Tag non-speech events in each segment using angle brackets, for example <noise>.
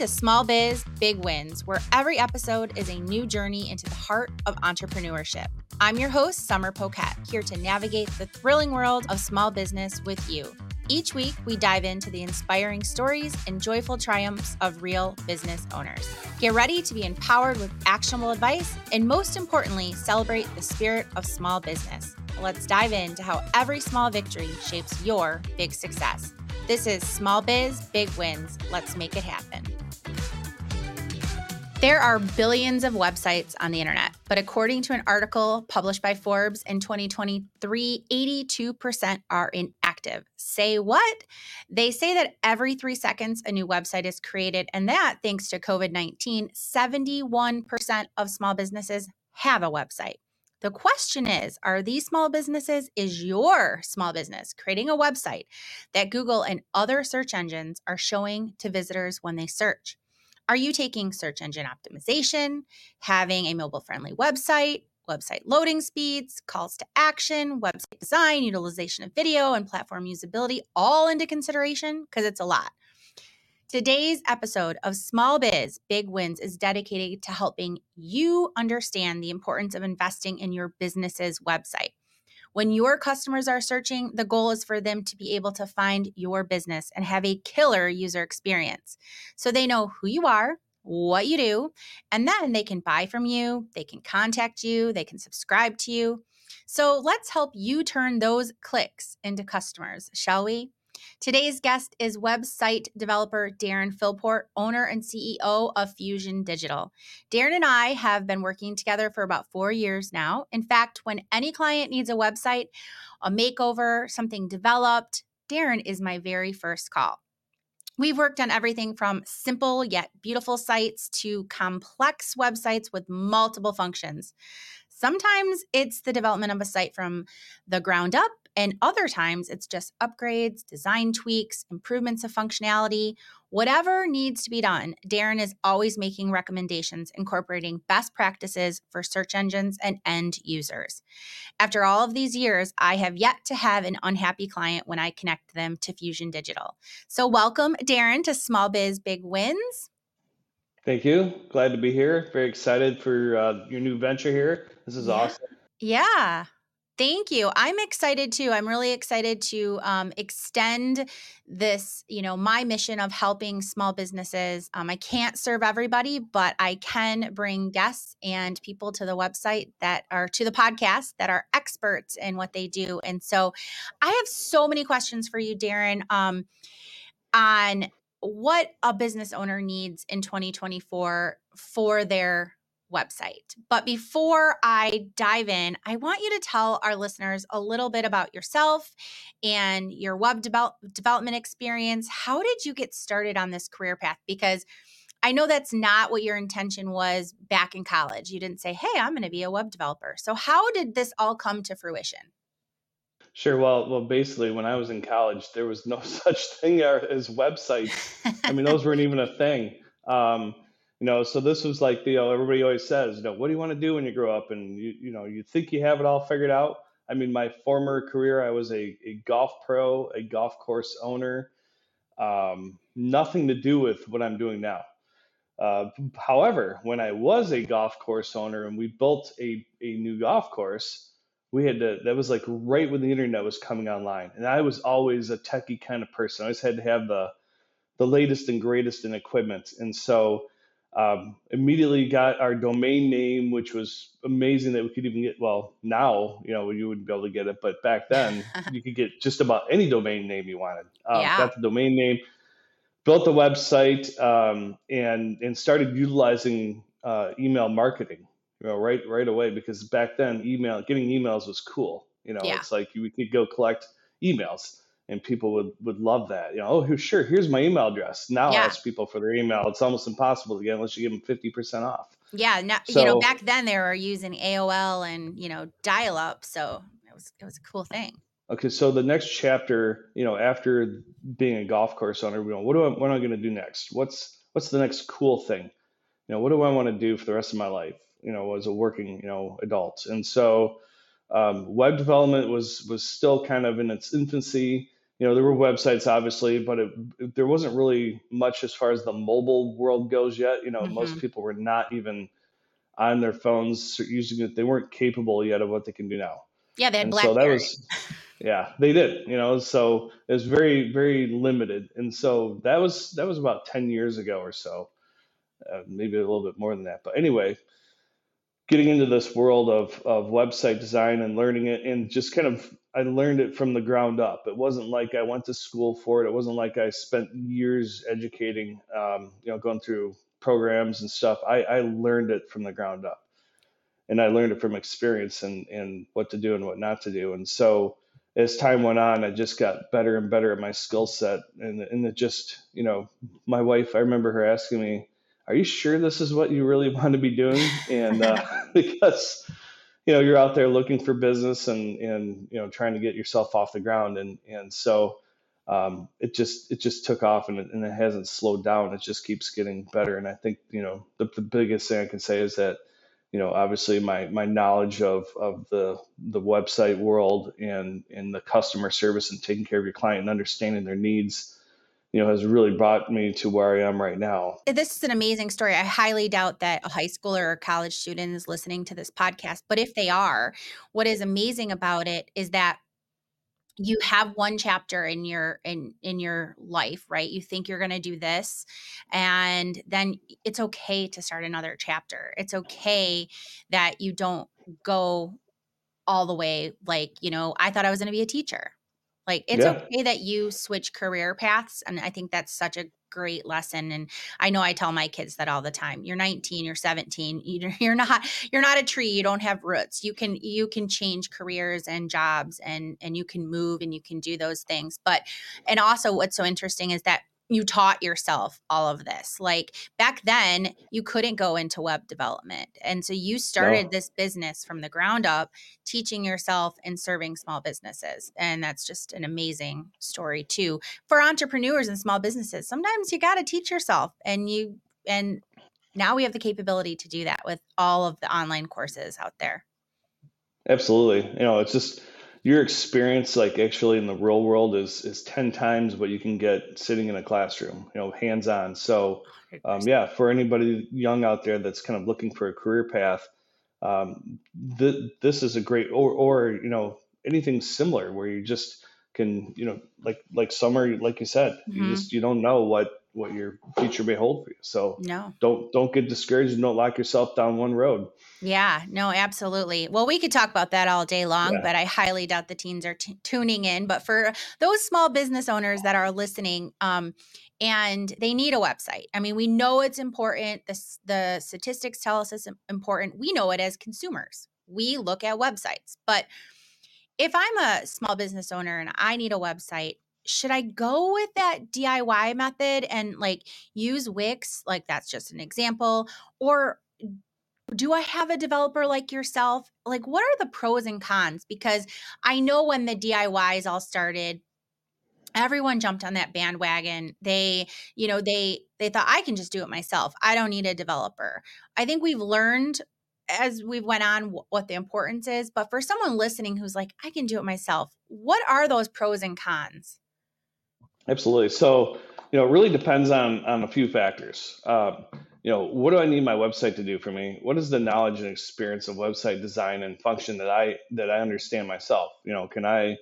to Small Biz Big Wins, where every episode is a new journey into the heart of entrepreneurship. I'm your host, Sommer Poquette, here to navigate the thrilling world of small business with you. Each week, we dive into the inspiring stories and joyful triumphs of real business owners. Get ready to be empowered with actionable advice and, most importantly, celebrate the spirit of small business. Let's dive into how every small victory shapes your big success. This is Small Biz Big Wins. Let's make it happen. There are billions of websites on the internet, but according to an article published by Forbes in 2023, 82% are inactive. Say what? They say that every three seconds a new website is created, and that thanks to COVID 19, 71% of small businesses have a website. The question is Are these small businesses, is your small business creating a website that Google and other search engines are showing to visitors when they search? Are you taking search engine optimization, having a mobile friendly website, website loading speeds, calls to action, website design, utilization of video, and platform usability all into consideration? Because it's a lot. Today's episode of Small Biz Big Wins is dedicated to helping you understand the importance of investing in your business's website. When your customers are searching, the goal is for them to be able to find your business and have a killer user experience. So they know who you are, what you do, and then they can buy from you, they can contact you, they can subscribe to you. So let's help you turn those clicks into customers, shall we? Today's guest is website developer Darin Philport, owner and CEO of Phusion Digital. Darin and I have been working together for about four years now. In fact, when any client needs a website, a makeover, something developed, Darin is my very first call. We've worked on everything from simple yet beautiful sites to complex websites with multiple functions. Sometimes it's the development of a site from the ground up, and other times it's just upgrades, design tweaks, improvements of functionality, whatever needs to be done. Darin is always making recommendations incorporating best practices for search engines and end users. After all of these years, I have yet to have an unhappy client when I connect them to Phusion Digital. So, welcome, Darin, to Small Biz Big Wins. Thank you. Glad to be here. Very excited for uh, your new venture here. This is Yeah. awesome. Yeah. Thank you. I'm excited too. I'm really excited to um, extend this, you know, my mission of helping small businesses. Um, I can't serve everybody, but I can bring guests and people to the website that are to the podcast that are experts in what they do. And so I have so many questions for you, Darin, um, on what a business owner needs in 2024 for their website. But before I dive in, I want you to tell our listeners a little bit about yourself and your web develop- development experience. How did you get started on this career path? Because I know that's not what your intention was back in college. You didn't say, hey, I'm going to be a web developer. So, how did this all come to fruition? Sure. Well, well, basically, when I was in college, there was no <laughs> such thing as websites. I mean, those weren't even a thing. Um, you know, so this was like, you know, everybody always says, you know, what do you want to do when you grow up? And you, you know, you think you have it all figured out. I mean, my former career, I was a, a golf pro, a golf course owner. Um, nothing to do with what I'm doing now. Uh, however, when I was a golf course owner and we built a, a new golf course, we had to, that was like right when the internet was coming online. And I was always a techie kind of person. I always had to have the, the latest and greatest in equipment. And so um, immediately got our domain name, which was amazing that we could even get, well, now, you know, you wouldn't be able to get it, but back then <laughs> you could get just about any domain name you wanted. Um, yeah. got the domain name built the website um, and and started utilizing uh, email marketing you know right right away because back then email getting emails was cool you know Yeah. it's like you could go collect emails and people would would love that you know oh sure here's my email address now I Yeah. ask people for their email it's almost impossible to get unless you give them 50% off Yeah, no, you know, back then they were using AOL and you know dial up, so it was it was a cool thing. Okay, so the next chapter, you know, after being a golf course owner, know, what do I what am I going to do next? What's what's the next cool thing? You know, what do I want to do for the rest of my life? You know, as a working, you know, adult. And so, um, web development was was still kind of in its infancy. You know, there were websites obviously, but it, there wasn't really much as far as the mobile world goes yet. You know, Mm-hmm. most people were not even on their phones using it. They weren't capable yet of what they can do now. Yeah, they had And so that was, yeah, they did, you know, so it was very, very limited. And so that was, that was about 10 years ago or so, uh, maybe a little bit more than that. But anyway, getting into this world of, of website design and learning it and just kind of I learned it from the ground up. It wasn't like I went to school for it. It wasn't like I spent years educating, um, you know, going through programs and stuff. I, I learned it from the ground up, and I learned it from experience and and what to do and what not to do. And so as time went on, I just got better and better at my skill set. And and it just, you know, my wife, I remember her asking me, "Are you sure this is what you really <laughs> want to be doing?" And uh, <laughs> because you know you're out there looking for business and and you know trying to get yourself off the ground. And and so um, it just it just took off and it, and it hasn't slowed down. It just keeps getting better. And i think you know the, the biggest thing i can say is that you know obviously my my knowledge of of the the website world and and the customer service and taking care of your client and understanding their needs you know has really brought me to where i am right now. This is an amazing story. I highly doubt that a high schooler or college student is listening to this podcast, but if they are, what is amazing about it is that you have one chapter in your in in your life right? You think you're going to do this and then it's okay to start another chapter. It's okay that you don't go all the way like you know i thought i was going to be a teacher like it's yeah. okay that you switch career paths and i think that's such a great lesson and i know i tell my kids that all the time you're 19 you're 17 <laughs> you- you're not you're not a tree you don't have roots. You can you can change careers and jobs and and you can move and you can do those things. But and also what's so interesting is that you taught yourself all of this. Like back then you couldn't go into web development. And so you started no this business from the ground up teaching yourself and serving small businesses. And that's just an amazing story too for entrepreneurs and small businesses. Sometimes you got to teach yourself and you and now we have the capability to do that with all of the online courses out there. Absolutely. You know, it's just your experience, like actually in the real world, is is ten times what you can get sitting in a classroom. You know, hands on. So, um, yeah, for anybody young out there that's kind of looking for a career path, um, th- this is a great, or or you know, anything similar where you just can, you know, like like Sommer, like you said, you Mhm. just you don't know what what your future may hold for you. So no don't don't get discouraged and don't lock yourself down one road. Yeah, no, absolutely. Well, we could talk about that all day long, Yeah. but I highly doubt the teens are t- tuning in. But for those small business owners that are listening, um, and they need a website. I mean, we know it's important. The, the statistics tell us it's important. We know it as consumers. We look at websites. But if I'm a small business owner and I need a website, should I go with that DIY method and like use Wix? Like that's just an example. Or do I have a developer like yourself? Like, what are the pros and cons? Because I know when the DIYs all started, everyone jumped on that bandwagon. They, you know, they they thought I can just do it myself. I don't need a developer. I think we've learned as we've went on what the importance is. But for someone listening who's like, I can do it myself, what are those pros and cons? Absolutely. So, you know, it really depends on on a few factors. Um, you know, what do I need my website to do for me? What is the knowledge and experience of website design and function that I that I understand myself? You know, can I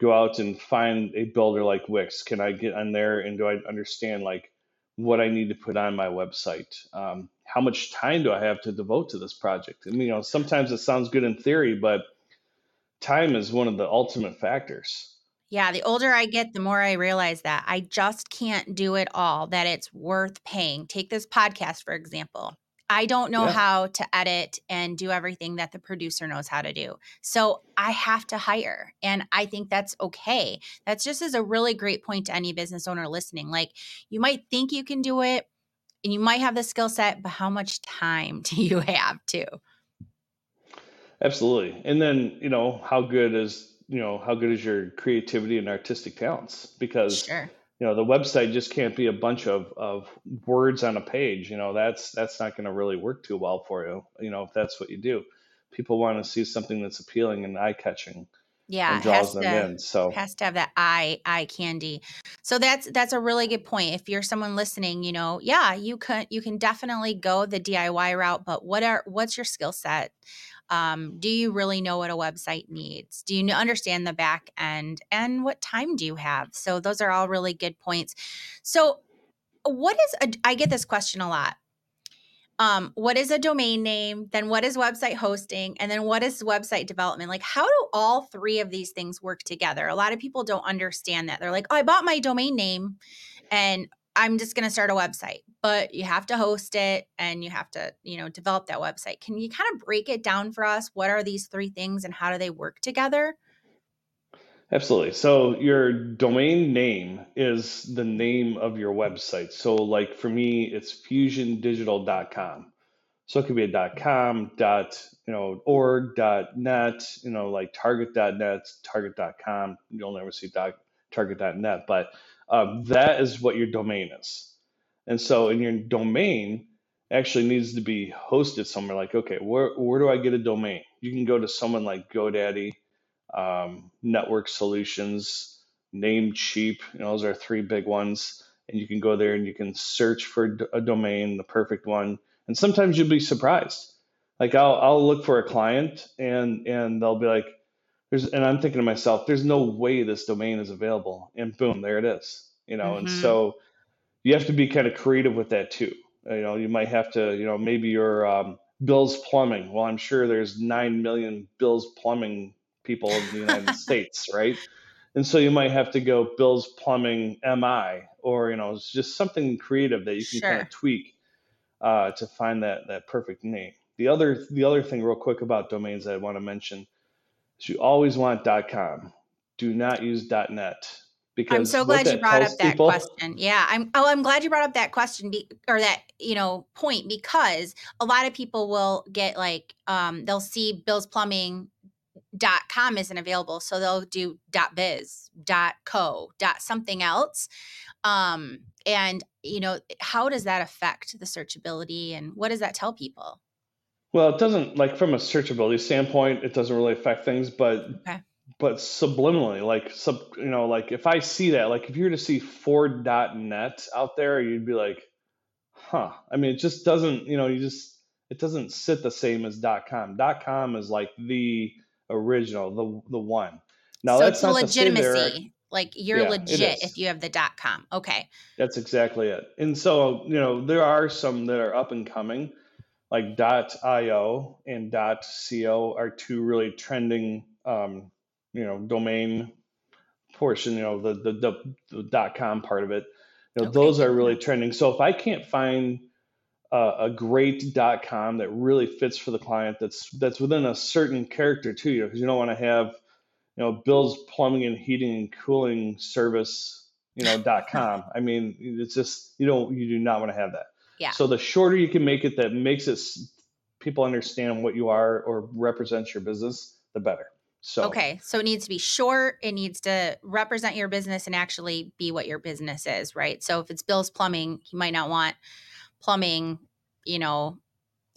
go out and find a builder like Wix? Can I get on there and do I understand like what I need to put on my website? Um, how much time do I have to devote to this project? I mean, you know, sometimes it sounds good in theory, but time is one of the ultimate factors. Yeah, the older I get, the more I realize that I just can't do it all, that it's worth paying. Take this podcast, for example. I don't know Yeah. how to edit and do everything that the producer knows how to do. So I have to hire. And I think that's okay. That's just as a really great point to any business owner listening. Like you might think you can do it and you might have the skill set, but how much time <laughs> do you have to? Absolutely. And then, you know, how good is, you know, how good is your creativity and artistic talents? Because, Sure. you know, the website just can't be a bunch of, of words on a page. You know, that's that's not going to really work too well for you, you know, if that's what you do. People want to see something that's appealing and eye catching. Yeah, and draws them to in. So has to have that eye eye candy. So that's that's a really good point. If you're someone listening, you know, yeah, you can you can definitely go the DIY route, but what are what's your skill set? Um, do you really know what a website needs? Do you understand the back end and what time do you have? So those are all really good points. So what is a, I get this question a lot um, what is a domain name then what is website hosting and then what is website development like how do all three of these things work together a lot of people don't understand that they're like oh i bought my domain name and i'm just going to start a website but you have to host it and you have to you know develop that website can you kind of break it down for us what are these three things and how do they work together Absolutely. So your domain name is the name of your website. So like for me, it's phusiondigital.com. So it could be a .com, dot, you know, org, dot net, you know, like target.net, target.com. You'll never see dot, target.net, but um, that is what your domain is. And so in your domain actually needs to be hosted somewhere like, okay, where, where do I get a domain? You can go to someone like GoDaddy, um, Network Solutions, Namecheap. You know, those are three big ones. And you can go there and you can search for a domain, the perfect one. And sometimes you'll be surprised. Like I'll I'll look for a client and and they'll be like, there's and I'm thinking to myself, there's no way this domain is available. And boom, there it is. You know, and mm-hmm. so you have to be kind of creative with that too. You know, you might have to, you know, maybe you're um, Bill's Plumbing. Well, I'm sure there's nine million Bill's Plumbing people in the United <laughs> States, right? And so you might have to go Bill's Plumbing MI, or you know, it's just something creative that you can sure. kind of tweak uh, to find that that perfect name. The other the other thing, real quick about domains that I want to mention you always want .com. Do not use .net because I'm so glad you brought up that people, question. Yeah, I'm. Oh, I'm glad you brought up that question be, or that you know point because a lot of people will get like um, they'll see Bill's Plumbing dot com isn't available so they'll do dot biz dot co dot something else um and you know how does that affect the searchability and what does that tell people well it doesn't like from a searchability standpoint it doesn't really affect things but okay. but subliminally like sub you know like if i see that like if you were to see ford.net out there you'd be like huh i mean it just doesn't you know you just it doesn't sit the same as dot com Dot com is like the original, the the one. Now so that's it's legitimacy. Like you're yeah, legit if you have the dot com. Okay. That's exactly it. And so, you know, there are some that are up and coming, like io and co are two really trending um, you know, domain portion, you know, the the, the, the dot com part of it. You know, okay. those are really trending. So if I can't find a great .com that really fits for the client. That's that's within a certain character too, you know, because you don't want to have, you know, Bill's Plumbing and Heating and Cooling Service, you know, .com. I mean, it's just you don't you do not want to have that. Yeah. So the shorter you can make it, that makes it people understand what you are or represents your business, the better. So okay, so it needs to be short. It needs to represent your business and actually be what your business is, right? So if it's Bill's Plumbing, he might not want plumbing, you know,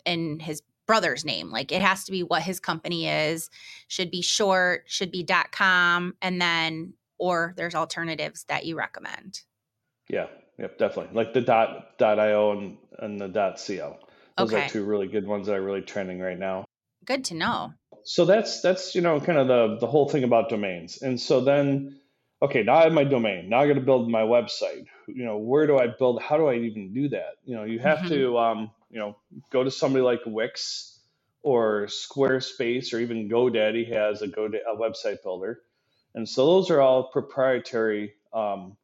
in his brother's name. Like it has to be what his company is, should be short, should be .com, and then or there's alternatives that you recommend. Yeah, yep, definitely. Like the dot dot io and, and the dot co. Those okay. are two really good ones that are really trending right now. Good to know. So that's that's you know kind of the the whole thing about domains. And so then okay, now I have my domain. Now I got to build my website. You know, where do I build? How do I even do that? You know, you have mm-hmm. to, um, you know, go to somebody like Wix or Squarespace or even GoDaddy has a Go a website builder, and so those are all proprietary um,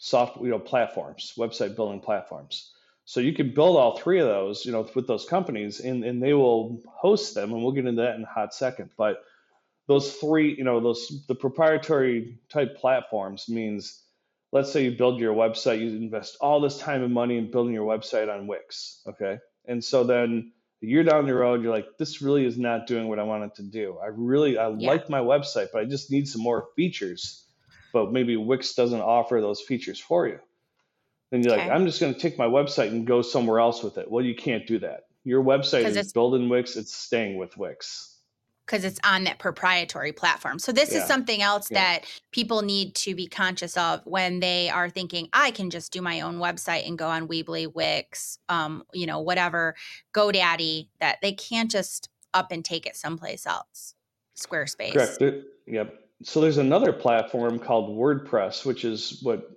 soft, you know, platforms, website building platforms. So you can build all three of those, you know, with those companies, and, and they will host them, and we'll get into that in a hot second. But those three, you know, those the proprietary type platforms means let's say you build your website, you invest all this time and money in building your website on Wix, okay? And so then a year down the road, you're like, this really is not doing what I want it to do. I really I yeah. like my website, but I just need some more features. But maybe Wix doesn't offer those features for you. Then you're okay. like, I'm just going to take my website and go somewhere else with it. Well, you can't do that. Your website is built in Wix, it's staying with Wix because it's on that proprietary platform. So this is something else Yeah. that people need to be conscious of when they are thinking, I can just do my own website and go on Weebly, Wix, um, you know, whatever, GoDaddy, that they can't just up and take it someplace else. Squarespace. Correct. Yep. So there's another platform called WordPress, which is what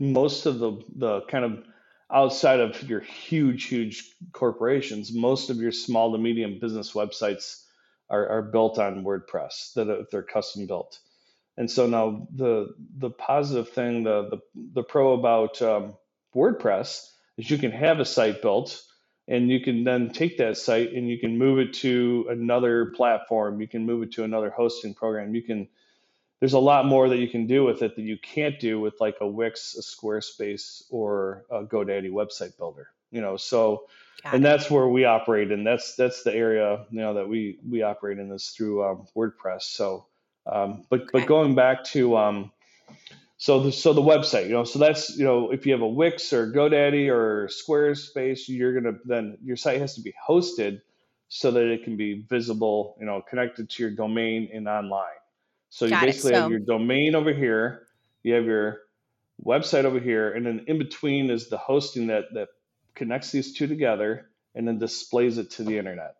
most of the the kind of outside of your huge, huge corporations, most of your small to medium business websites are, are built on WordPress. That are- they're custom built. And so now the the positive thing, the the, the pro about um, WordPress is you can have a site built and you can then take that site and you can move it to another platform. You can move it to another hosting program. You can there's a lot more that you can do with it that you can't do with like a Wix, a Squarespace, or a GoDaddy website builder. You know, so Got and it. that's where we operate and That's that's the area you know that we we operate in is through um, WordPress. So, um, but Okay. but going back to um, so the so the website, you know, so that's you know if you have a Wix or GoDaddy or Squarespace, you're gonna then your site has to be hosted so that it can be visible, you know, connected to your domain and online. So you Got it. basically have your domain over here, you have your website over here, and then in between is the hosting that that connects these two together and then displays it to the internet.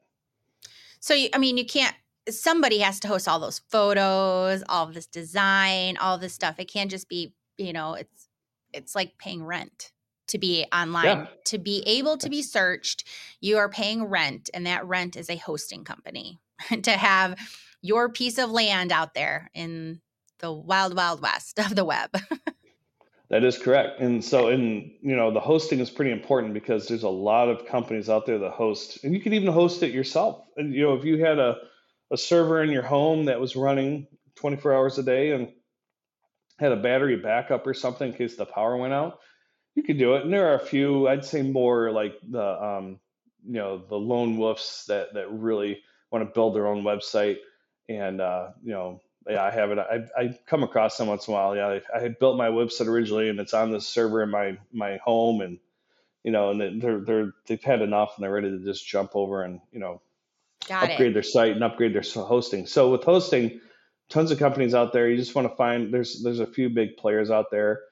So, you, I mean, you can't, somebody has to host all those photos, all this design, all this stuff. It can't just be, you know, it's, it's like paying rent to be online. Yeah, To be able to be searched, you are paying rent, and that rent is a hosting company <laughs> to have your piece of land out there in the wild, wild west <laughs> of the web. that is correct. And so and you know the hosting is pretty important because there's a lot of companies out there that host, and you can even host it yourself. And you know if you had a a server in your home that was running 24 hours a day and had a battery backup or something in case the power went out, you could do it. And there are a few, I'd say more like the um, you know the lone wolves that that really want to build their own website. And uh, you know, yeah, I have it. I I come across them once in a while. Yeah, I, I had built my website originally, and it's on the server in my my home, and you know, and they're they're they've had enough, and they're ready to just jump over and you know Got it. upgrade their site and upgrade their hosting. So with hosting, tons of companies out there. You just want to find there's there's a few big players out there.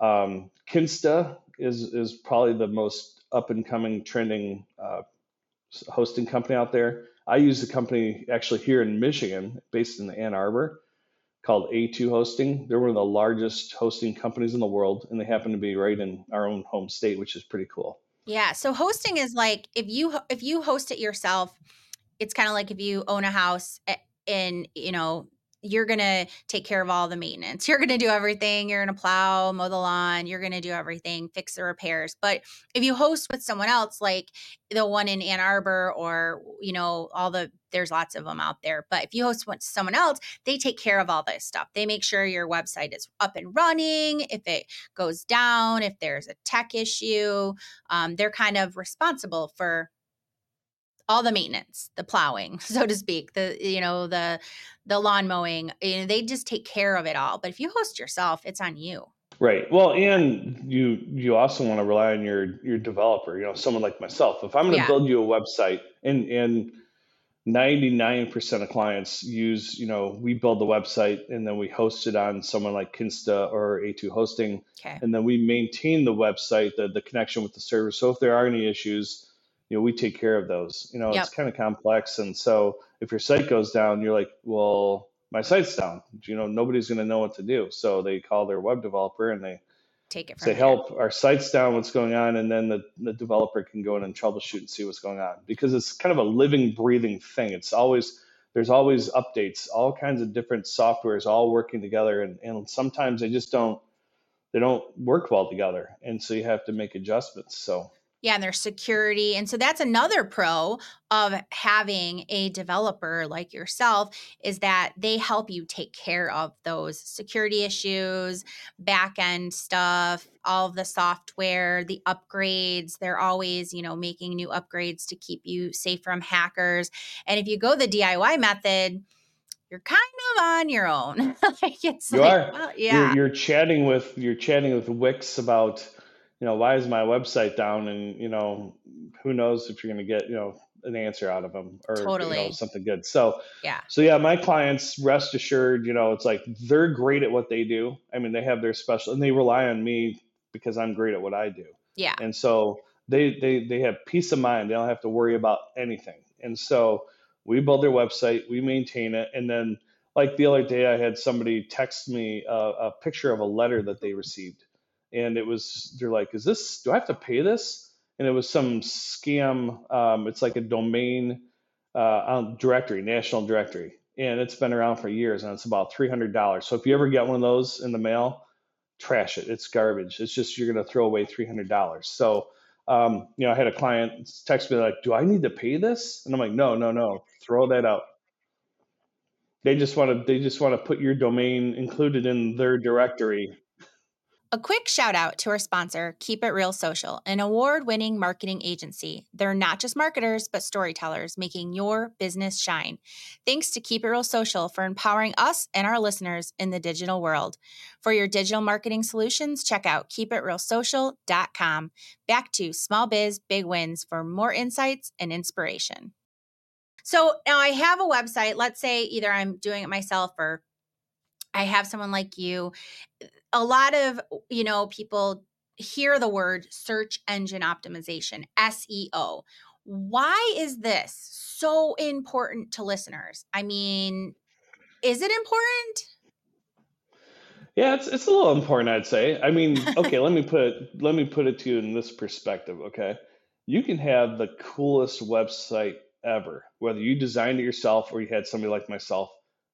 Um, Kinsta is is probably the most up and coming trending uh, hosting company out there. I use a company actually here in Michigan, based in Ann Arbor, called A2 Hosting. They're one of the largest hosting companies in the world, and they happen to be right in our own home state, which is pretty cool. Yeah. So hosting is like if you if you host it yourself, it's kind of like if you own a house eh, a- and you know you're gonna take care of all the maintenance. You're gonna do everything. You're gonna plow, mow the lawn. You're gonna do everything, fix the repairs. But if you host with someone else, like the one in Ann Arbor, or you know all the there's lots of them out there. But if you host with someone else, they take care of all this stuff. They make sure your website is up and running. If it goes down, if there's a tech issue, um, they're kind of responsible for all the maintenance the plowing <laughs> so to speak the you know the the lawn mowing you know, they just take care of it all but if you host yourself it's on you Right. Well, and you you also want to rely on your your developer, you know, someone like myself. If I'm going to yeah build you a website and and 99% of clients use, you know, we build the website and then we host it on someone like Kinsta or A2 Hosting, okay and then we maintain the website, the, the connection with the server. So if there are any issues, you know, we take care of those. You know, yep it's kind of complex. And so if your site goes down, you're like, well, my site's down. You know, nobody's going to know what to do. So they call their web developer and they take it say, there help, our site's down, what's going on? And then the, the developer can go in and troubleshoot and see what's going on because it's kind of a living, breathing thing. It's always, there's always updates, all kinds of different softwares all working together. And, and sometimes they just don't, they don't work well together. And so you have to make adjustments. So, yeah and there's security and so that's another pro of having a developer like yourself is that they help you take care of those security issues back end stuff all of the software the upgrades. They're always you know making new upgrades to keep you safe from hackers and if you go the diy method you're kind of on your own. <laughs> Like it's You like are. well You're yeah. you're chatting with you're chatting with Wix about, you know, why is my website down? And, you know, who knows if you're gonna get, you know, an answer out of them or Totally. you know something good. So Yeah. so yeah, my clients rest assured, you know, it's like they're great at what they do. I mean, they have their special and they rely on me because I'm great at what I do. Yeah. And so they they they have peace of mind. They don't have to worry about anything. And so we build their website, we maintain it, and then like the other day, I had somebody text me a, a picture of a letter that they received, and it was they're like, "Is this? Do I have to pay this?" And it was some scam. Um, it's like a domain uh, directory, national directory, and it's been around for years, and it's about three hundred dollars. So if you ever get one of those in the mail, trash it. It's garbage. It's just you're going to throw away three hundred dollars. So um, you know, I had a client text me like, "Do I need to pay this?" And I'm like, "No, no, no. Throw that out." They just want to they just want to put your domain included in their directory. A quick shout out to our sponsor, Keep It Real Social, an award winning marketing agency. They're not just marketers, but storytellers, making your business shine. Thanks to Keep It Real Social for empowering us and our listeners in the digital world. For your digital marketing solutions, check out keepitrealsocial.com. Back to small biz, big wins for more insights and inspiration. So now I have a website. Let's say either I'm doing it myself or I have someone like you. A lot of, you know, people hear the word search engine optimization, SEO. Why is this so important to listeners? I mean, is it important? Yeah, it's it's a little important, I'd say. I mean, <laughs> okay, let me put let me put it to you in this perspective, okay? You can have the coolest website ever, whether you designed it yourself or you had somebody like myself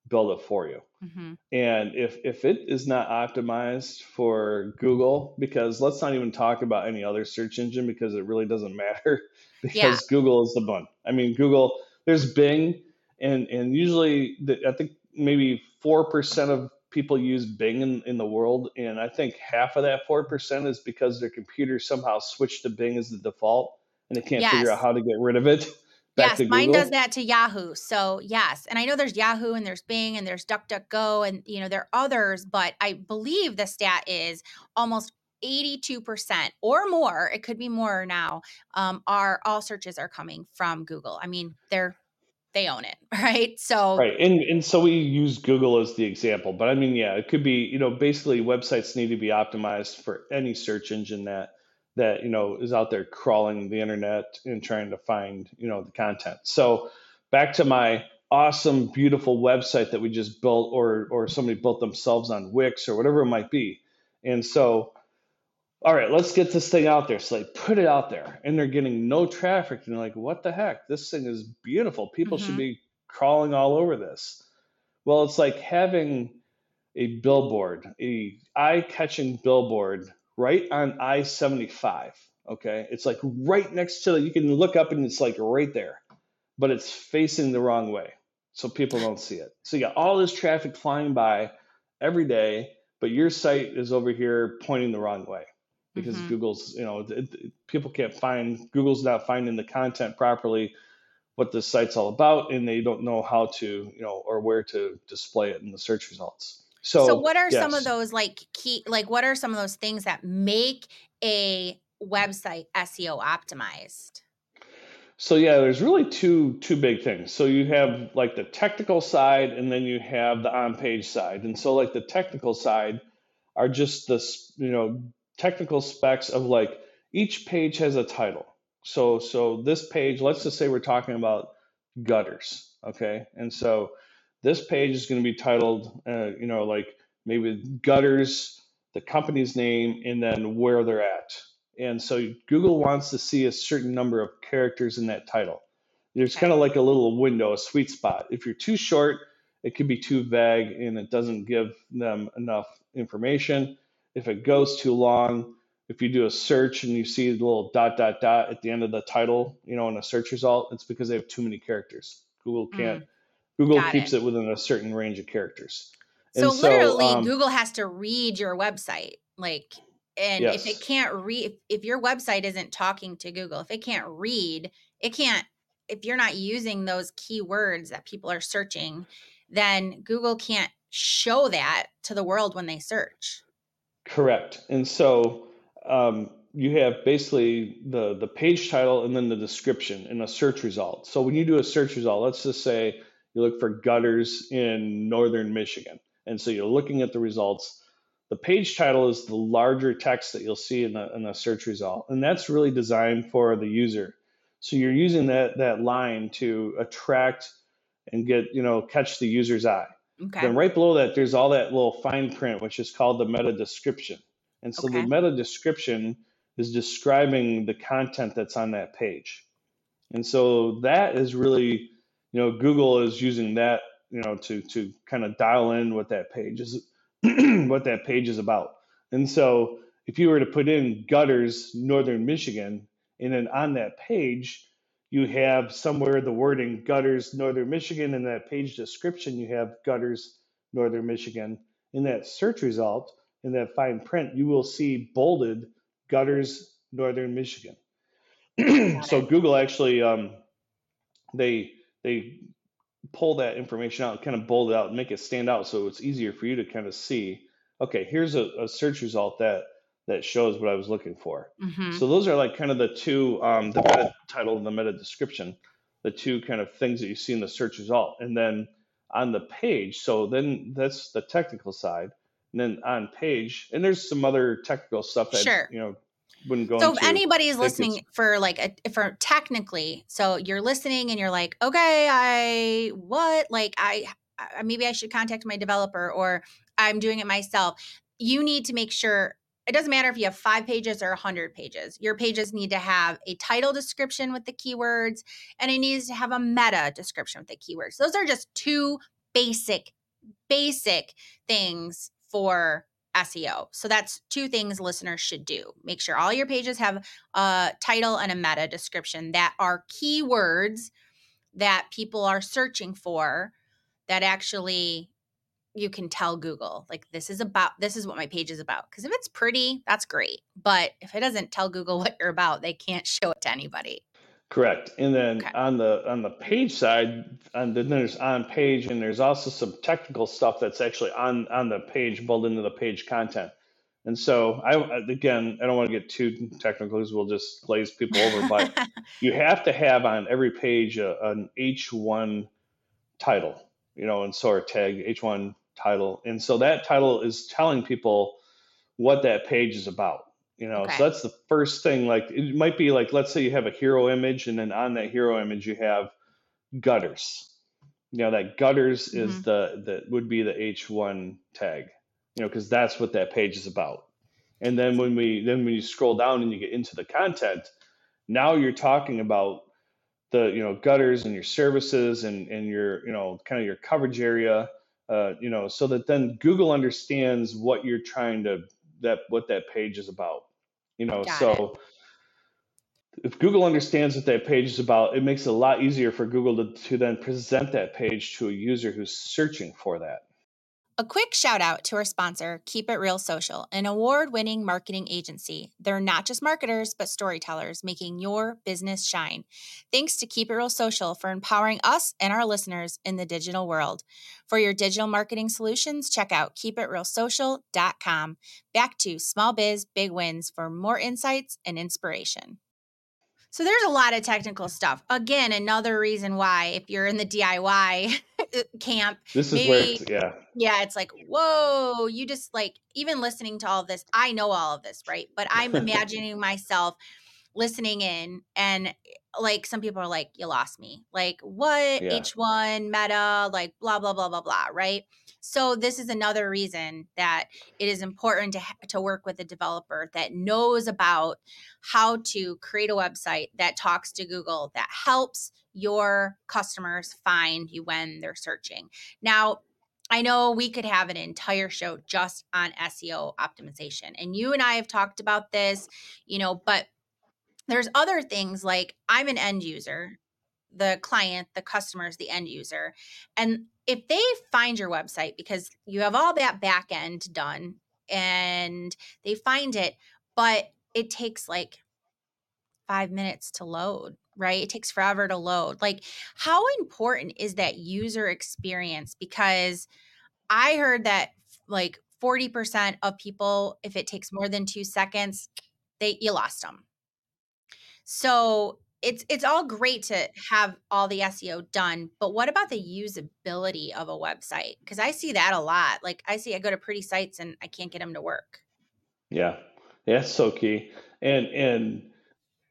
build it for you. Mm-hmm. And if if it is not optimized for Google, because let's not even talk about any other search engine because it really doesn't <laughs> matter because Yeah. Google is the one. I mean, Google. There's Bing, and and usually the, I think maybe four percent of people use Bing in, in the world, and I think half of that four percent is because their computer somehow switched to Bing as the default, and they can't figure out how to get rid of it <laughs> back Yes, mine does that to Yahoo. So, yes. And I know there's Yahoo and there's Bing and there's DuckDuckGo and you know there are others, but I believe the stat is almost 82% or more, it could be more now, um, are all searches are coming from Google. I mean, they're they own it, <laughs> right? So, Right. And and so we use Google as the example, but I mean, yeah, it could be, you know, basically websites need to be optimized for any search engine that that, you know, is out there crawling the internet and trying to find, you know, the content. So back to my awesome, beautiful website that we just built or or somebody built themselves on Wix or whatever it might be. And so all right, let's get this thing out there. So they put it out there and they're getting no traffic. And they're like, what the heck? This thing is beautiful. People should mhm, be crawling all over this. Well, it's like having a billboard, a eye-catching billboard right on I-75. Okay. It's like right next to you can look up and it's like right there, but it's facing the wrong way. So people don't see it. So you got all this traffic flying by every day, but your site is over here pointing the wrong way because mhm. Google's, you know, it, it- people can't find, Google's not finding the content properly, what the site's all about, and they don't know how to, you know, or where to display it in the search results. So, So, what are some of those like key like what are some of those things that make a website SEO optimized? So yeah, there's really two two big things. So you have like the technical side and then you have the on-page side. And so like the technical side are just the you know technical specs of like each page has a title. So so this page, let's just say we're talking about gutters, okay? And so this page is going to be titled uh, you know like maybe gutters, the company's name and then where they're at. And so Google wants to see a certain number of characters in that title. There's kind of like a little window, a sweet spot. If you're too short, it could be too vague and it doesn't give them enough information. If it goes too long, if you do a search and you see the little dot dot dot at the end of the title, you know, in a search result, it's because they have too many characters. Google can't. Mm, Google got keeps it. it within a certain range of characters. So And so, literally um, Google has to read your website. Like and if it can't read if, if your website isn't talking to Google, if it can't read, it can't if you're not using those keywords that people are searching, then Google can't show that to the world when they search. Correct. And so, um, you have basically the the page title and then the description in a search result. So when you do a search result, let's just say you look for gutters in northern Michigan, and so you're looking at the results. The page title is the larger text that you'll see in the in the search result, and that's really designed for the user. So you're using that that line to attract and get you know catch the user's eye. Okay. Then right below that, there's all that little fine print, which is called the meta description. And so Okay. the meta description is describing the content that's on that page. And so that is really, you know, Google is using that, you know, to to kind of dial in what that page is <clears throat> what that page is about. And so if you were to put in gutters, northern Michigan, and then on that page, you have somewhere the wording gutters, northern Michigan, in that page description, you have gutters, northern Michigan. In that search result, in that fine print, you will see bolded gutters, northern Michigan. <clears throat> So. Google actually um, they they pull that information out, and kind of bold it out, and make it stand out, so it's easier for you to kind of see. Okay, here's a, a search result that that shows what I was looking for. hmm So those are like kind of the two, um, the meta title and the meta description, the two kind of things that you see in the search result, and then on the page. So then that's the technical side, and then on page, and there's some other technical stuff that Sure. you know wouldn't go So if anybody is listening for like a for technically, so you're listening and you're like, okay, I what like I, I maybe I should contact my developer or I'm doing it myself. You need to make sure it doesn't matter if you have five pages or a hundred pages. Your pages need to have a title description with the keywords, and it needs to have a meta description with the keywords. Those are just two basic, basic things for SEO. So that's two things listeners should do. Make sure all your pages have a title and a meta description that are keywords that people are searching for that actually you can tell Google like this is about this is what my page is about because if it's pretty that's great but if it doesn't tell Google <laughs> what you're about they can't show it to anybody. Correct. And then Okay. on the on the page side, and then there's on page, and there's also some technical stuff that's actually on on the page, built into the page content. And so I again, I don't want to get too technical because we'll just glaze people over, but <laughs> you have to have on every page a, an H1 title, you know, and sort tag H1 title. And so that title is telling people what that page is about. You know, Okay. so that's the first thing. Like it might be like, let's say you have a hero image, and then on that hero image you have gutters. You know, that gutters is Mhm. the that would be the H1 tag. You know, because that's what that page is about. And then when we then when you scroll down and you get into the content, now you're talking about the you know gutters and your services and and your you know kind of your coverage area uh, you know so that then google understands what you're trying to that what that page is about you know Got it. so if google understands what that page is about it makes it a lot easier for google to, to then present that page to a user who's searching for that A quick shout out to our sponsor, Keep It Real Social, an award winning marketing agency. They're not just marketers, but storytellers, making your business shine. Thanks to Keep It Real Social for empowering us and our listeners in the digital world. For your digital marketing solutions, check out keepitrealsocial.com. Back to small biz, big wins for more insights and inspiration. So there's a lot of technical stuff. Again, another reason why if you're in the DIY Uh, camp, this is where it's, yeah yeah, it's like, whoa, you just like, even listening to all of this, I know all of this, right? But I'm <laughs> imagining myself listening in and like some people are like, you lost me. Like, what? yeah H1, meta, like blah, blah, blah, blah, blah, right? So this is another reason that it is important to, to work with a developer that knows about how to create a website that talks to Google, that helps your customers find you when they're searching. Now, I know we could have an entire show just on SEO optimization. And you and I have talked about this, you know, but there's other things like I'm an end user, the client, the customer is the end user. And if they find your website because you have all that back end done and they find it, but it takes like five minutes to load, right? It takes forever to load. Like, how important is that user experience? Because I heard that like 40% of people, if it takes more than two seconds, they you lost them. So it's it's all great to have all the SEO done, but what about the usability of a website? Because I see that a lot. Like I see I go to pretty sites and I can't get them to work. Yeah, yeah, that's so key. And and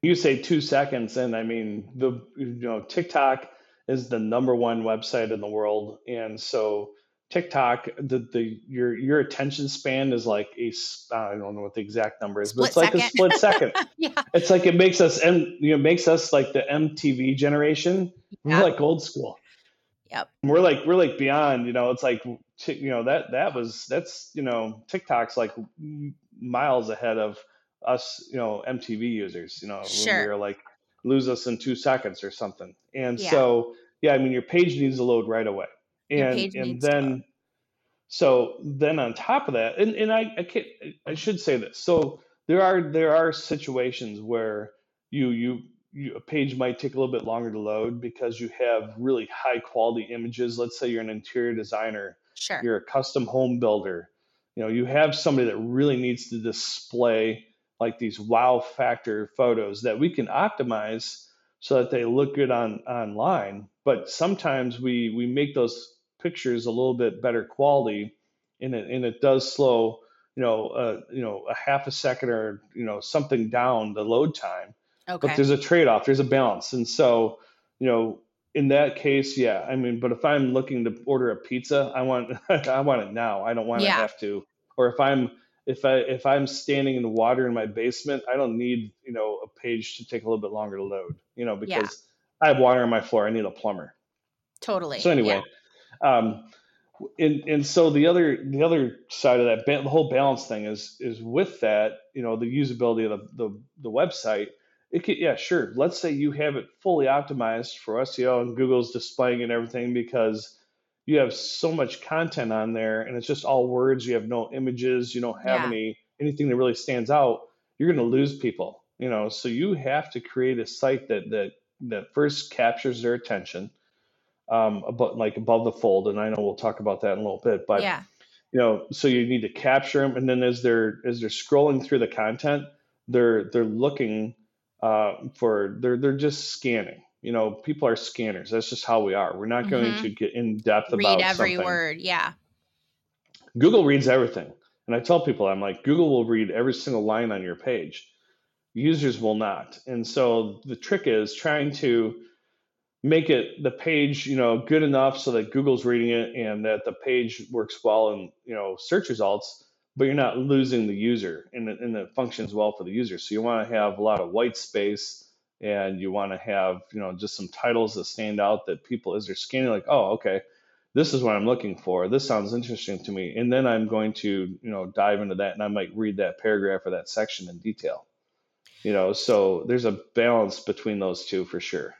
you say two seconds, and I mean the you know TikTok is the number one website in the world, and so TikTok, the the your your attention span is like a I don't know what the exact number is, but it's like a split second. <laughs> yeah. It's like it makes us and you know makes us like the MTV generation. Yeah. We're like old school. Yep. We're like we're like beyond. You know, it's like you know that that was that's you know TikTok's like miles ahead of us. You know, MTV users. You know, when we were like lose us in two seconds or something. And Yeah. so yeah, I mean your page needs to load right away and and needs to load. then so then on top of that and, and I, I can't i should say this so there are there are situations where you you you a page might take a little bit longer to load because you have really high quality images let's say you're an interior designer Sure. you're a custom home builder you know you have somebody that really needs to display like these wow factor photos that we can optimize so that they look good on online. But sometimes we we make those pictures a little bit better quality and it, and it does slow you know uh, you know a half a second or you know something down the load time. Okay. but there's a trade-off there's a balance. And so you know in that case yeah i mean but if i'm looking to order a pizza i want <laughs> i want it now. I don't want to have to. Or if i'm if i if i'm standing in the water in my basement i don't need you know a page to take a little bit longer to load you know Yeah. because i have water on my floor i need a plumber Totally. so Yeah. anyway um and and so the other the other side of that the whole balance thing is is with that you know the usability of the the, the website it could yeah sure let's say you have it fully optimized for SEO and Google's displaying and everything because you have so much content on there and it's just all words you have no images you don't have Yeah. any anything that really stands out you're going to lose people you know so you have to create a site that that that first captures their attention um above like above the fold and i know we'll talk about that in a little bit but Yeah. you know so you need to capture them and then as they're as they're scrolling through the content they're they're looking uh, for they're they're just scanning you know people are scanners. That's just how we are. We're not going hmm to get in depth Read about every something. word. Yeah. google reads everything. And i tell people i'm like google will read every single line on your page. Users will not. And so the trick is trying to make it the page you know good enough so that google's reading it and that the page works well in you know search results but you're not losing the user and and it functions well for the user. So you want to have a lot of white space and you want to have you know just some titles that stand out that people as they're scanning like oh okay this is what i'm looking for. This sounds interesting to me. And then i'm going to you know dive into that and i might read that paragraph or that section in detail. You know so there's a balance between those two for sure.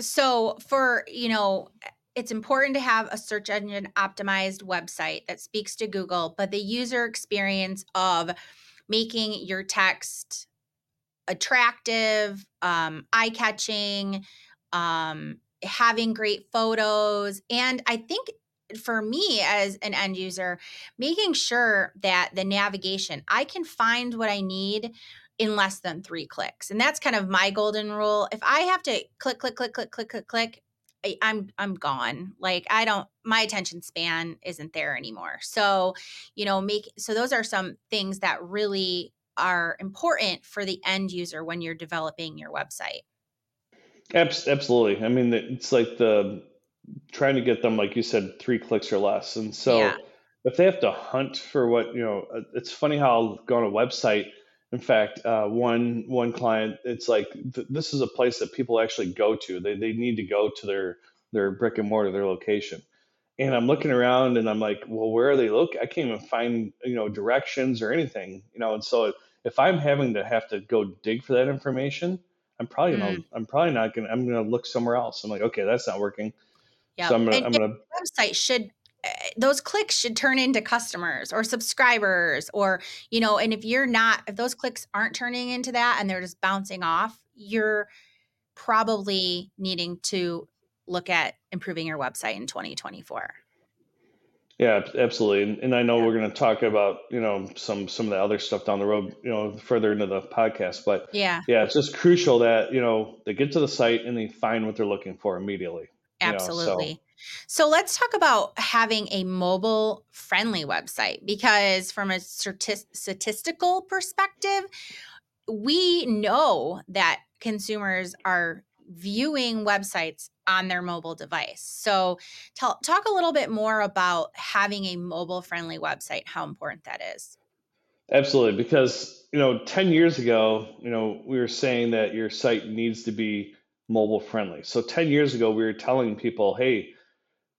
So for, you know, it's important to have a search engine optimized website that speaks to Google, but the user experience of making your text attractive, um, eye catching, um, having great photos. And I think for me as an end user, making sure that the navigation, I can find what I need in less than three clicks. And that's kind of my golden rule. If I have to click, click, click, click, click, click, click, I- I'm I'm gone. Like I don't my attention span isn't there anymore. So, you know, make so those are some things that really are important for the end user when you're developing your website. Absolutely i mean it's like the trying to get them like you said three clicks or less and Yeah. so if they have to hunt for what you know uh, it's funny how I'll go on a website in fact uh, one one client it's like th- this is a place that people actually go to they, they need to go to their their brick and mortar their location and i'm looking around and i'm like well where are they look i can't even find you know directions or anything you know and so if i'm having to have to go dig for that information i'm probably Mm, i'm probably not gonna i'm gonna look somewhere else. I'm like okay that's not working. Yeah, so i'm gonna And i'm gonna website should eh, those clicks should turn into customers or subscribers or you know and if you're not if those clicks aren't turning into that and they're just bouncing off you're probably needing to look at improving your website in 2024 Yeah, absolutely. And, and I know yeah. we're going to talk about, you know, some some of the other stuff down the road, you know, further into the podcast. But yeah, yeah, it's just crucial that, you know, they get to the site and they find what they're looking for immediately. Absolutely. You know, so. so let's talk about having a mobile friendly website because from a statistical perspective, we know that consumers are viewing websites on their mobile device. So, tell, talk a little bit more about having a mobile friendly website, how important that is. Absolutely. Because, you know, 10 years ago, you know, we were saying that your site needs to be mobile friendly. So 10 years ago, we were telling people, hey,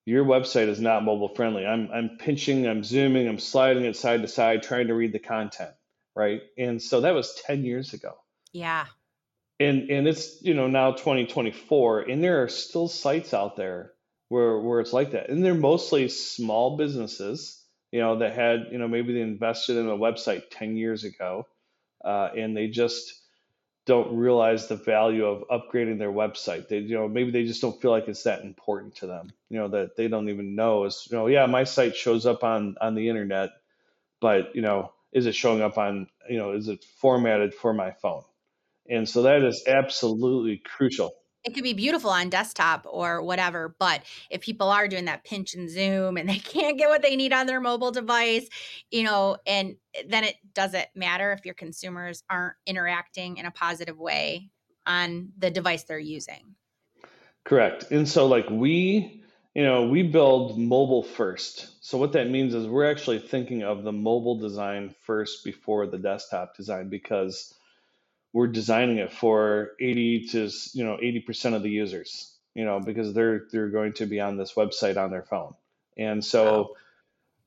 your website is not mobile friendly. I'm, I'm pinching, I'm zooming, I'm sliding it side to side, trying to read the content. Right. And so that was 10 years ago. Yeah and and it's you know now 2024 and there are still sites out there where where it's like that. And they're mostly small businesses you know that had you know maybe they invested in a website 10 years ago uh, and they just don't realize the value of upgrading their website. They you know maybe they just don't feel like it's that important to them you know that they don't even know is you know yeah my site shows up on on the internet but you know is it showing up on you know is it formatted for my phone and so that is absolutely crucial. It could be beautiful on desktop or whatever, but if people are doing that pinch and zoom and they <laughs> can't get what they need on their mobile device, you know, and then it doesn't matter if your consumers aren't interacting in a positive way on the device they're using. Correct. And so like we, you know, we build mobile first. So what that means is we're actually thinking of the mobile design first before the desktop design because we're designing it for 80 to you know 80% of the users you know because they're they're going to be on this website on their phone and so wow.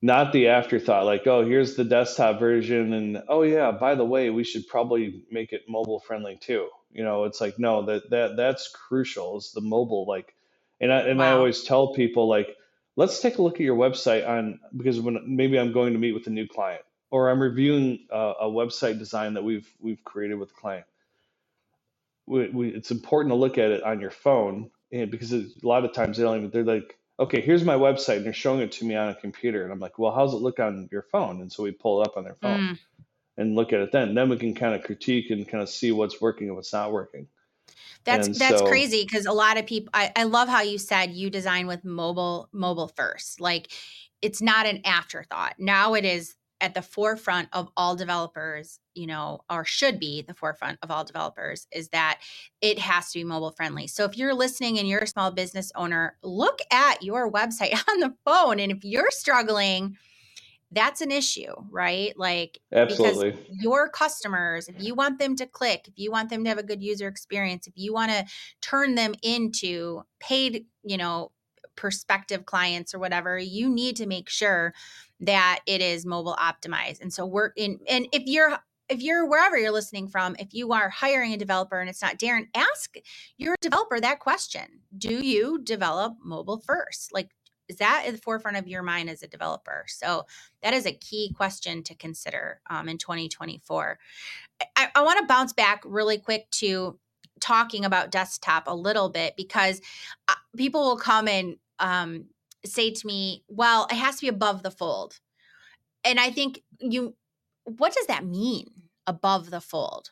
not the afterthought like oh here's the desktop version and oh yeah by the way we should probably make it mobile friendly too you know it's like no that that that's crucial is the mobile like and I, and wow. I always tell people like let's take a look at your website on because when maybe I'm going to meet with a new client or I'm reviewing a, a website design that we've we've created with the client. We, we, it's important to look at it on your phone and because a lot of times they don't even they're like okay here's my website and they're showing it to me on a computer and i'm like well how's it look on your phone? And so we pull it up on their phone mm. and look at it then. Then we can kind of critique and kind of see what's working and what's not working. That's and that's so, crazy because a lot of people I, I love how you said you design with mobile mobile first. Like it's not an afterthought. Now it is at the forefront of all developers, you know, or should be the forefront of all developers, is that it has to be mobile friendly. So if you're listening and you're a small business owner, look at your website <laughs> on the phone. And if you're struggling, that's an issue, right? Like, absolutely. Because your customers, if you want them to click, if you want them to have a good user experience, if you want to turn them into paid, you know, prospective clients or whatever, you need to make sure that it is mobile optimized. And so we're in and if you're if you're wherever you're listening from, if you are hiring a developer and it's not Darin, ask your developer that question. Do you develop mobile first? Like is that at the forefront of your mind as a developer? So that is a key question to consider um, in 2024. I, I want to bounce back really quick to talking about desktop a little bit because uh, people will come and um, say to me, well, it has to be above the fold. And I think you, what does that mean above the fold?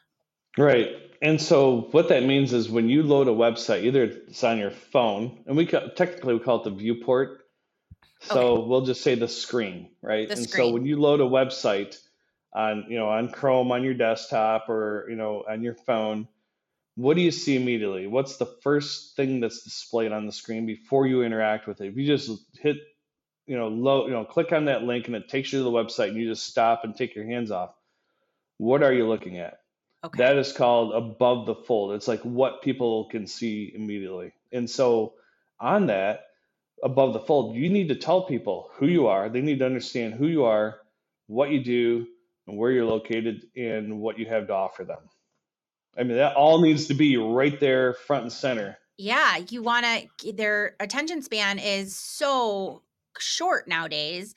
Right. And so what that means is when you load a website, either it's on your phone, and we ca- technically we call it the viewport. So okay. we'll just say the screen, right? The and screen. so when you load a website on, you know, on Chrome on your desktop or, you know, on your phone, what do you see immediately? What's the first thing that's displayed on the screen before you interact with it? If you just hit, you know, low, you know, click on that link and it takes you to the website and you just stop and take your hands off, what are you looking at? Okay. That is called above the fold. It's like what people can see immediately. And so on that, above the fold, you need to tell people who you are. They need to understand who you are, what you do, and where you're located, and what you have to offer them. I mean, that all needs to be right there, front and center. Yeah, you want to. Their attention span is so short nowadays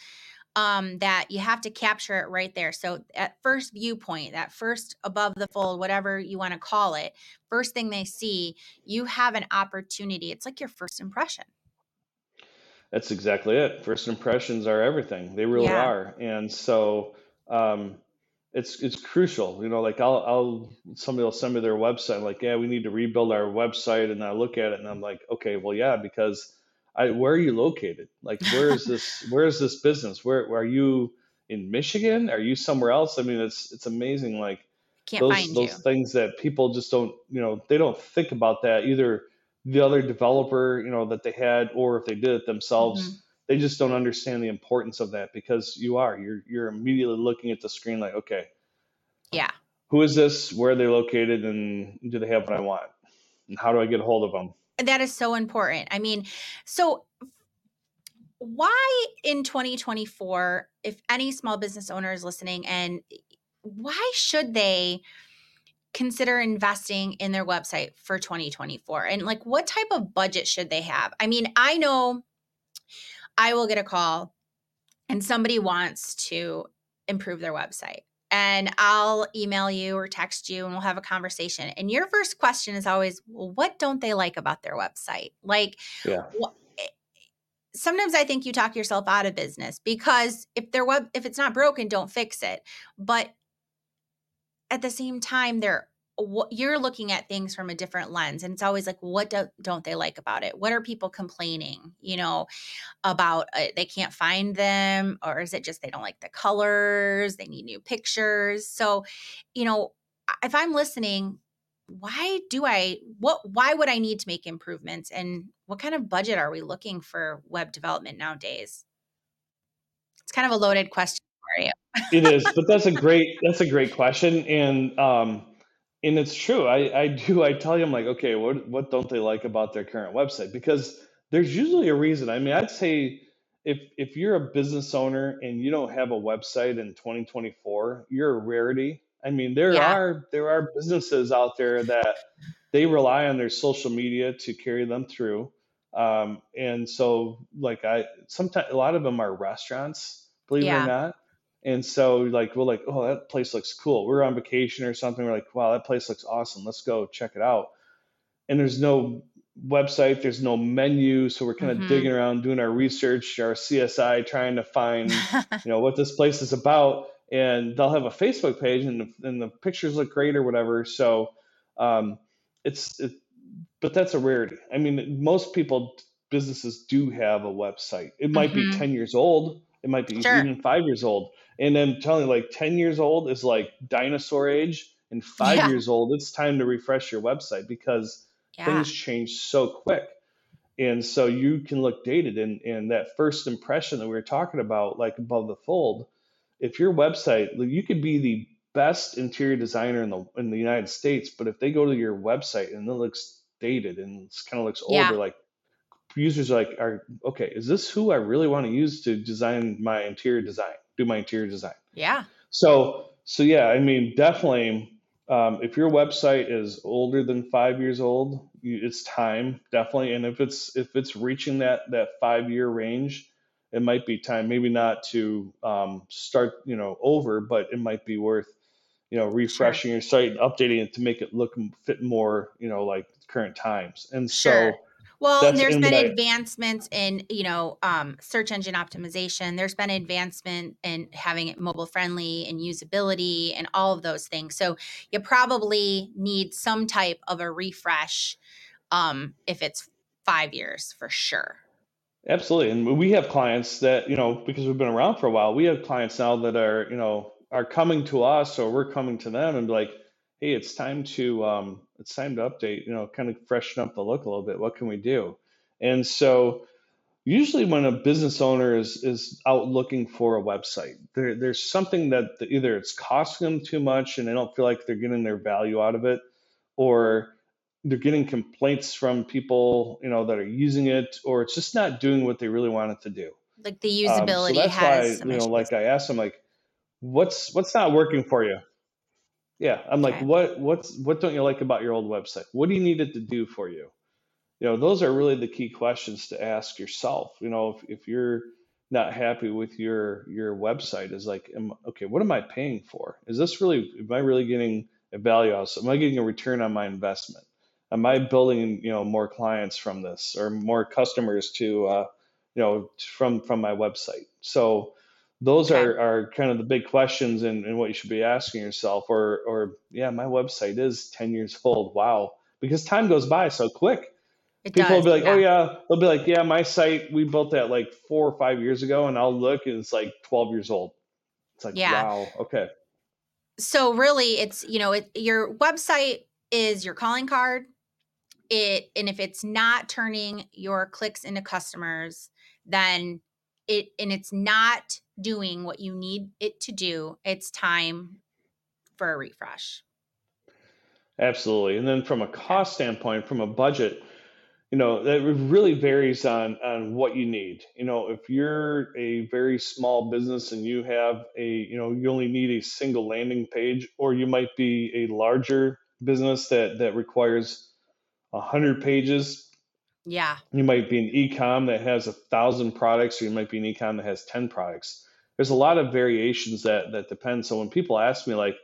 um, that you have to capture it right there. So at first viewpoint, that first above the fold, whatever you want to call it, first thing they see, you have an opportunity. It's like your first impression. That's exactly it. First impressions are everything. They really Yeah. are. And so um, it's it's crucial. You know, like I'll I'll somebody will send me their website like, yeah, we need to rebuild our website, and I look at it and I'm like, okay, well, yeah, because I where are you located? Like, where is this <laughs> where is this business? Where, where are you in Michigan? Are you somewhere else? I mean, it's it's amazing. Like Can't those those you. things that people just don't you know they don't think about that either the other developer you know that they had or if they did it themselves mm-hmm. They just don't understand the importance of that because you are you're you're immediately looking at the screen like okay Yeah. who is this where are they located and do they have what i want and how do i get a hold of them That is so important. I mean, so why in 2024, if any small business owner is listening, and why should they consider investing in their website for 2024? And like, what type of budget should they have? I mean, I know I will get a call and somebody wants to improve their website. And I'll email you or text you and we'll have a conversation. And your first question is always, well, what don't they like about their website? Like, yeah wh- eh, sometimes I think you talk yourself out of business because if their web if it's not broken, don't fix it. But at the same time, they're what you're looking at things from a different lens and it's always like what do, don't they like about it? What are people complaining you know about uh, they can't find them or is it just they don't like the colors they need new pictures? So you know if i'm listening why do i what why would i need to make improvements and what kind of budget are we looking for web development nowadays? It's kind of a loaded question for you. It is but that's a great that's a great question and um and it's true i i do i tell you i'm like okay what what don't they like about their current website? Because there's usually a reason. I mean i'd say if if you're a business owner and you don't have a website in 2024 you're a rarity. I mean there yeah. are there are businesses out there that they rely on their social media to carry them through. Um, and so like i sometimes a lot of them are restaurants believe it or not and so like we're like, oh, that place looks cool. We're on vacation or something. We're like, wow, that place looks awesome. Let's go check it out. And there's no website, there's no menu, so we're kind of mm-hmm. digging around, doing our research, our CSI, trying to find, <laughs> you know, what this place is about. And they'll have a Facebook page, and the, and the pictures look great or whatever. So um, it's, it, but that's a rarity. I mean, most people, businesses do have a website. It might be mm-hmm. 10 years old. It might be sure even five years old and then telling you, like 10 years old is like dinosaur age, and five yeah years old, it's time to refresh your website because yeah things change so quick. And so you can look dated. And, and that first impression that we were talking about, like above the fold, if your website, you could be the best interior designer in the in the United States, but if they go to your website and it looks dated and it kind of looks yeah older, like users are like are okay, is this who I really want to use to design my interior design? do my interior design. yeah So, so yeah, I mean, definitely, um, if your website is older than five years old, you, it's time definitely. And if it's if it's reaching that that five year range, it might be time. Maybe not to um, start, you know, over, but it might be worth, you know, sure refreshing your site and updating it to make it look fit more, you know, like current times. And sure so Well, that's there's been advancements in, you know, um, search engine optimization. There's been advancement in having it mobile friendly and usability and all of those things. So you probably need some type of a refresh um, if it's five years for sure. Absolutely. And we have clients that, you know, because we've been around for a while, we have clients now that are, you know, are coming to us or we're coming to them and be like, hey, it's time to um, it's time to update, you know, kind of freshen up the look a little bit. What can we do? And so usually when a business owner is is out looking for a website, there, there's something that either it's costing them too much and they don't feel like they're getting their value out of it, or they're getting complaints from people, you know, that are using it, or it's just not doing what they really want it to do. Like the Um, so usability that's why, you know, like I asked them, like, what's what's not working for you? Yeah, I'm like, Okay. what what's what don't you like about your old website? What do you need it to do for you? You know, those are really the key questions to ask yourself. You know, if, if you're not happy with your your website, is like, am, okay, what am I paying for? Is this really? Am I really getting a value out? Am I getting a return on my investment? Am I building you know more clients from this or more customers to uh, you know, from from my website. So those Okay. are, are kind of the big questions and, and what you should be asking yourself. Or or yeah, my website is 10 years old. Wow. Because time goes by so quick. It People will be like, oh Yeah. yeah, they'll be like, yeah, my site, we built that like four or five years ago, and I'll look and it's like 12 years old. It's like, Yeah. wow, okay. So really it's, you know, it your website is your calling card. It and if it's not turning your clicks into customers, then it and it's not doing what you need it to do, it's time for a refresh. Absolutely. And then from a cost standpoint, from a budget, you know, that really varies on on what you need. You know, if you're a very small business and you have a, you know, you only need a single landing page, or you might be a larger business that that requires a hundred pages. Yeah. You might be an e-com that has a thousand products, or you might be an e-com that has 10 products. There's a lot of variations that that depend. So when people ask me like,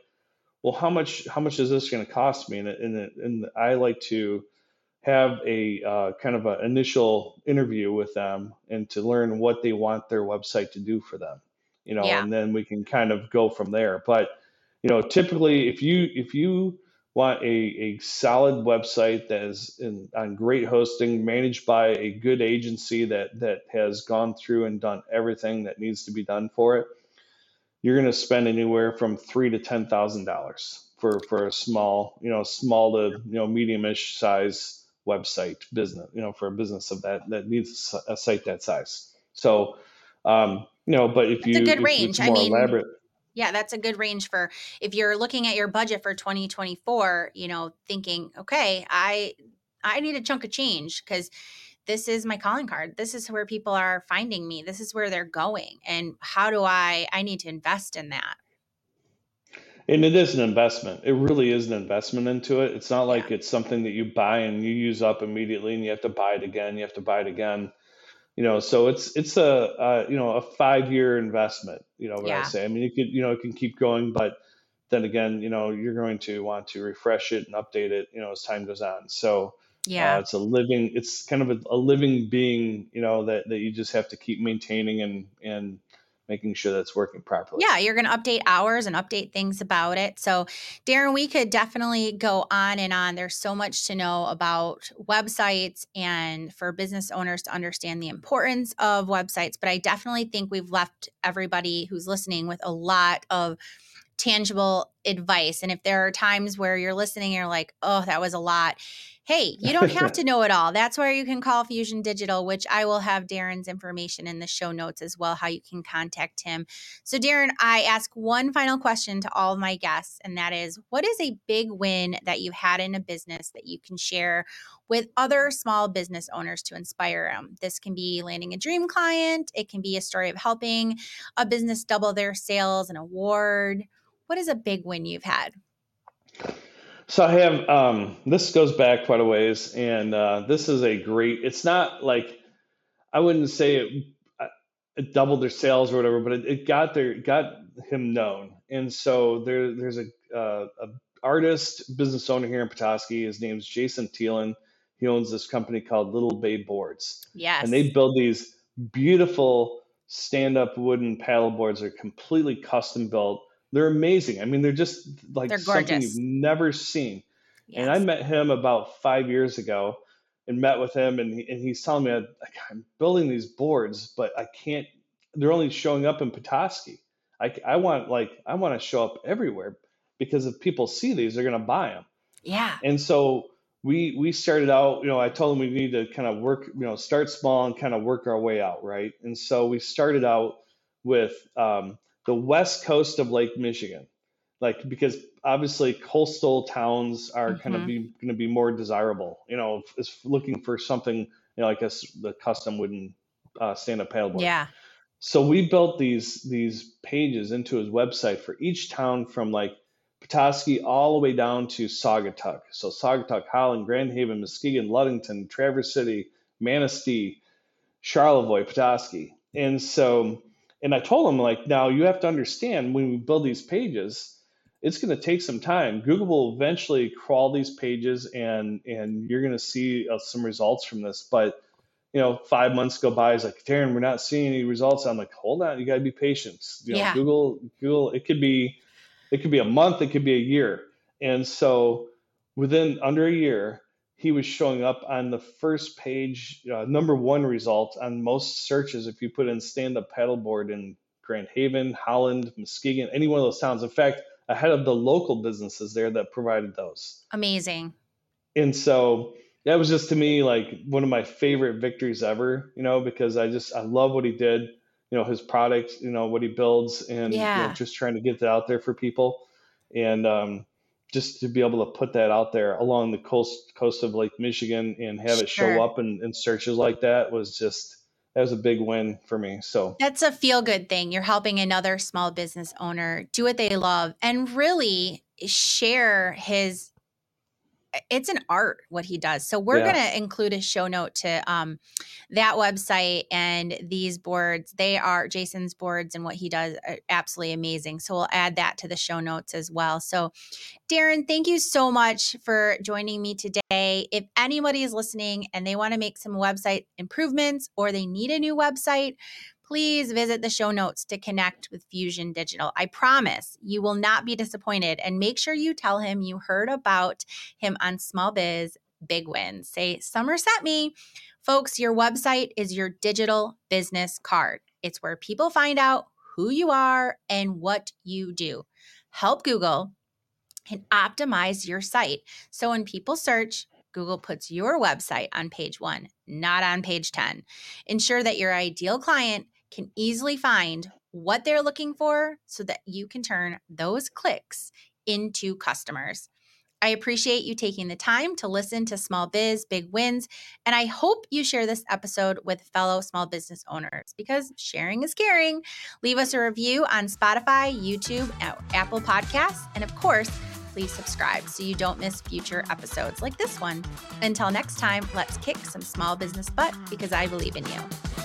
well, how much how much is this going to cost me? And and and I like to have a uh, kind of an initial interview with them and to learn what they want their website to do for them, you know, Yeah. and then we can kind of go from there. But you know, typically, if you if you want a, a solid website that is in, on great hosting, managed by a good agency that that has gone through and done everything that needs to be done for it, you're going to spend anywhere from three to ten thousand dollars for for a small, you know, small to you know medium-ish size website business, you know, for a business of that that needs a site that size. So, um, you know, but if a you good if range. it's I mean, elaborate, Yeah, that's a good range for if you're looking at your budget for 2024, you know, thinking, okay, I I need a chunk of change because this is my calling card. This is where people are finding me. This is where they're going. And how do I I need to invest in that. and it is an investment. It really is an investment into it. It's not Yeah. like it's something that you buy and you use up immediately, and you have to buy it again. You have to buy it again. You know, so it's it's a uh, you know a five year investment. You know what I say? I mean, you could you know it can keep going, but then again, you know, you're going to want to refresh it and update it. You know, as time goes on. So uh, Yeah. it's a living. It's kind of a, a living being. You know that that you just have to keep maintaining and and making sure that's working properly. Yeah, you're going to update hours and update things about it. So, Darin, we could definitely go on and on. There's so much to know about websites and for business owners to understand the importance of websites. But I definitely think we've left everybody who's listening with a lot of tangible advice. And if there are times where you're listening you're like, oh, that was a lot, hey, you don't have to know it all. That's where you can call Phusion Digital, which I will have Darin's information in the show notes as well, how you can contact him. So, Darin, I ask one final question to all of my guests, and that is what is a big win that you've had in a business that you can share with other small business owners to inspire them? This can be landing a dream client, it can be a story of helping a business double their sales, an award. What is a big win you've had? So I have um, this goes back quite a ways, and uh, this is a great. It's not like I wouldn't say it, uh, it doubled their sales or whatever, but it, it got their got him known, and so there there's a, uh, a artist business owner here in Petoskey. His name's Jason Thielen. He owns this company called Little Bay Boards, Yes, and they build these beautiful stand-up wooden paddle boards. They're completely custom built. They're amazing. I mean, they're just like They're something you've never seen. And I met him about five years ago and met with him, and, he, and he's telling me, like, I'm building these boards, but I can't, they're only showing up in Petoskey. I, I want, like, I want to show up everywhere because if people see these, they're going to buy them. Yeah. And so we we started out, you know, I told him we need to kind of work, you know, start small and kind of work our way out, right? And so we started out with um, the west coast of Lake Michigan, like because obviously coastal towns are kind of be going to be more desirable, you know, if, looking for something, you know, like us the custom wooden uh, stand-up paddleboard. Yeah. So we built these these pages into his website for each town from like Petoskey all the way down to Saugatuck. So Saugatuck, Holland, Grand Haven, Muskegon, Ludington, Traverse City, Manistee, Charlevoix, Petoskey. And so, and I told him like, now you have to understand when we build these pages, it's going to take some time. Google will eventually crawl these pages, and and you're going to see uh, some results from this. But you know, five months go by. He's like, Darin, we're not seeing any results. I'm like, hold on, you got to be patient. You know, Yeah. Google, Google, it could be, it could be a month, it could be a year. And so within under a year, he was showing up on the first page, uh, number one result on most searches. If you put in stand up paddleboard in Grand Haven, Holland, Muskegon, any one of those towns. In fact, ahead of the local businesses there that provided those. Amazing. And so that was just to me like one of my favorite victories ever, you know, because I just I love what he did, you know, his product, you know, what he builds and you know, just trying to get that out there for people. And um just to be able to put that out there along the coast coast of Lake Michigan and have it Sure. show up in, in searches like that was just that was a big win for me. So That's a feel good thing. You're helping another small business owner do what they love and really share his it's an art what he does. So we're Yeah. going to include a show note to um, that website and these boards. They are Jason's boards and what he does are absolutely amazing. So we'll add that to the show notes as well. So Darin, thank you so much for joining me today. If anybody is listening and they want to make some website improvements or they need a new website, please visit the show notes to connect with Phusion Digital. I promise you will not be disappointed. And make sure you tell him you heard about him on Small Biz Big Wins. Say, Sommer sent me. Folks, your website is your digital business card. It's where people find out who you are and what you do. Help Google and optimize your site. So when people search, Google puts your website on page one, not on page 10. Ensure that your ideal client can easily find what they're looking for so that you can turn those clicks into customers. I appreciate you taking the time to listen to Small Biz Big Wins, and I hope you share this episode with fellow small business owners because sharing is caring. Leave us a review on Spotify, YouTube, Apple Podcasts, and of course, please subscribe so you don't miss future episodes like this one. Until next time, let's kick some small business butt because I believe in you.